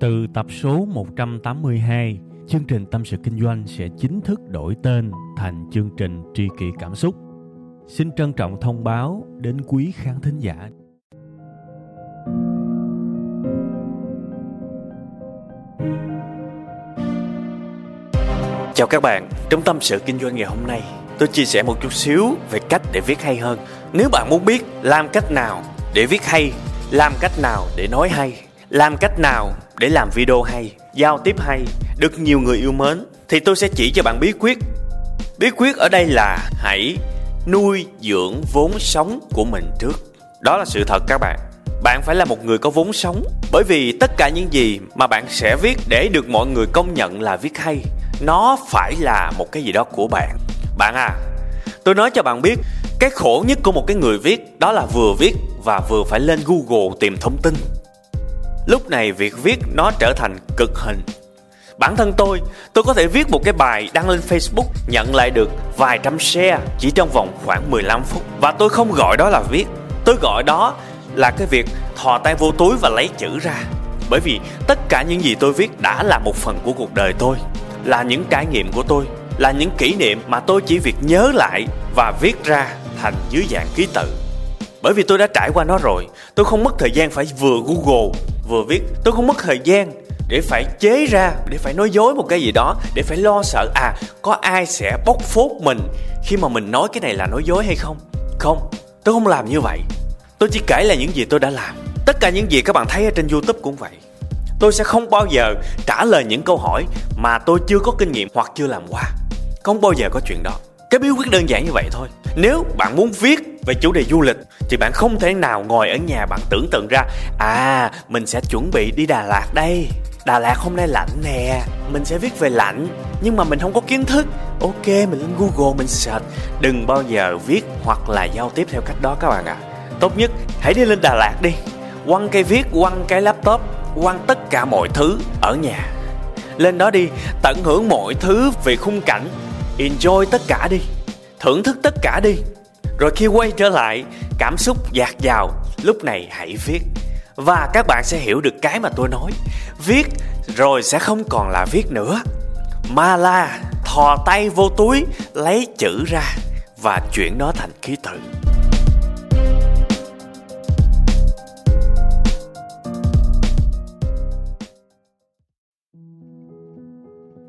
Từ tập số 182, chương trình Tâm sự Kinh doanh sẽ chính thức đổi tên thành chương trình Tri kỷ Cảm xúc. Xin trân trọng thông báo đến quý khán thính giả. Chào các bạn, trong Tâm sự Kinh doanh ngày hôm nay, tôi chia sẻ một chút xíu về cách để viết hay hơn. Nếu bạn muốn biết làm cách nào để viết hay, làm cách nào để nói hay, làm cách nào để làm video hay, giao tiếp hay, được nhiều người yêu mến thì tôi sẽ chỉ cho bạn bí quyết. Bí quyết ở đây là hãy nuôi dưỡng vốn sống của mình trước. Đó là sự thật các bạn. Bạn phải là một người có vốn sống bởi vì tất cả những gì mà bạn sẽ viết để được mọi người công nhận là viết hay, nó phải là một cái gì đó của bạn. Bạn à, tôi nói cho bạn biết, cái khổ nhất của một cái người viết đó là vừa viết và vừa phải lên Google tìm thông tin Lúc này việc viết nó trở thành cực hình. Bản thân tôi, tôi có thể viết một cái bài đăng lên Facebook nhận lại được vài trăm share chỉ trong vòng khoảng 15 phút. Và tôi không gọi đó là viết Tôi gọi đó là cái việc thò tay vô túi và lấy chữ ra. Bởi vì tất cả những gì tôi viết đã là một phần của cuộc đời tôi Là những trải nghiệm của tôi Là những kỷ niệm mà tôi chỉ việc nhớ lại và viết ra thành dưới dạng ký tự. Bởi vì tôi đã trải qua nó rồi tôi không mất thời gian phải vừa google vừa viết, tôi không mất thời gian để phải chế ra, để phải nói dối một cái gì đó, để phải lo sợ à có ai sẽ bóc phốt mình khi mà mình nói cái này là nói dối hay không? Không, tôi không làm như vậy. Tôi chỉ kể là những gì tôi đã làm. Tất cả những gì các bạn thấy ở trên youtube cũng vậy. Tôi sẽ không bao giờ trả lời những câu hỏi mà tôi chưa có kinh nghiệm hoặc chưa làm qua. Không bao giờ có chuyện đó cái bí quyết đơn giản như vậy thôi. Nếu bạn muốn viết về chủ đề du lịch, thì bạn không thể nào ngồi ở nhà bạn tưởng tượng ra à mình sẽ chuẩn bị đi đà lạt đây. Đà lạt hôm nay lạnh nè, mình sẽ viết về lạnh, nhưng mà mình không có kiến thức. Ok, mình lên google, mình search. Đừng bao giờ viết hoặc là giao tiếp theo cách đó các bạn ạ. À. tốt nhất, hãy đi lên đà lạt đi. Quăng cây viết, quăng cái laptop, quăng tất cả mọi thứ ở nhà. Lên đó đi, tận hưởng mọi thứ về khung cảnh enjoy tất cả đi. Thưởng thức tất cả đi. Rồi khi quay trở lại, cảm xúc dạt dào, lúc này hãy viết. Và các bạn sẽ hiểu được cái mà tôi nói. Viết rồi sẽ không còn là viết nữa. Mà là thò tay vô túi, lấy chữ ra và chuyển nó thành ký tự.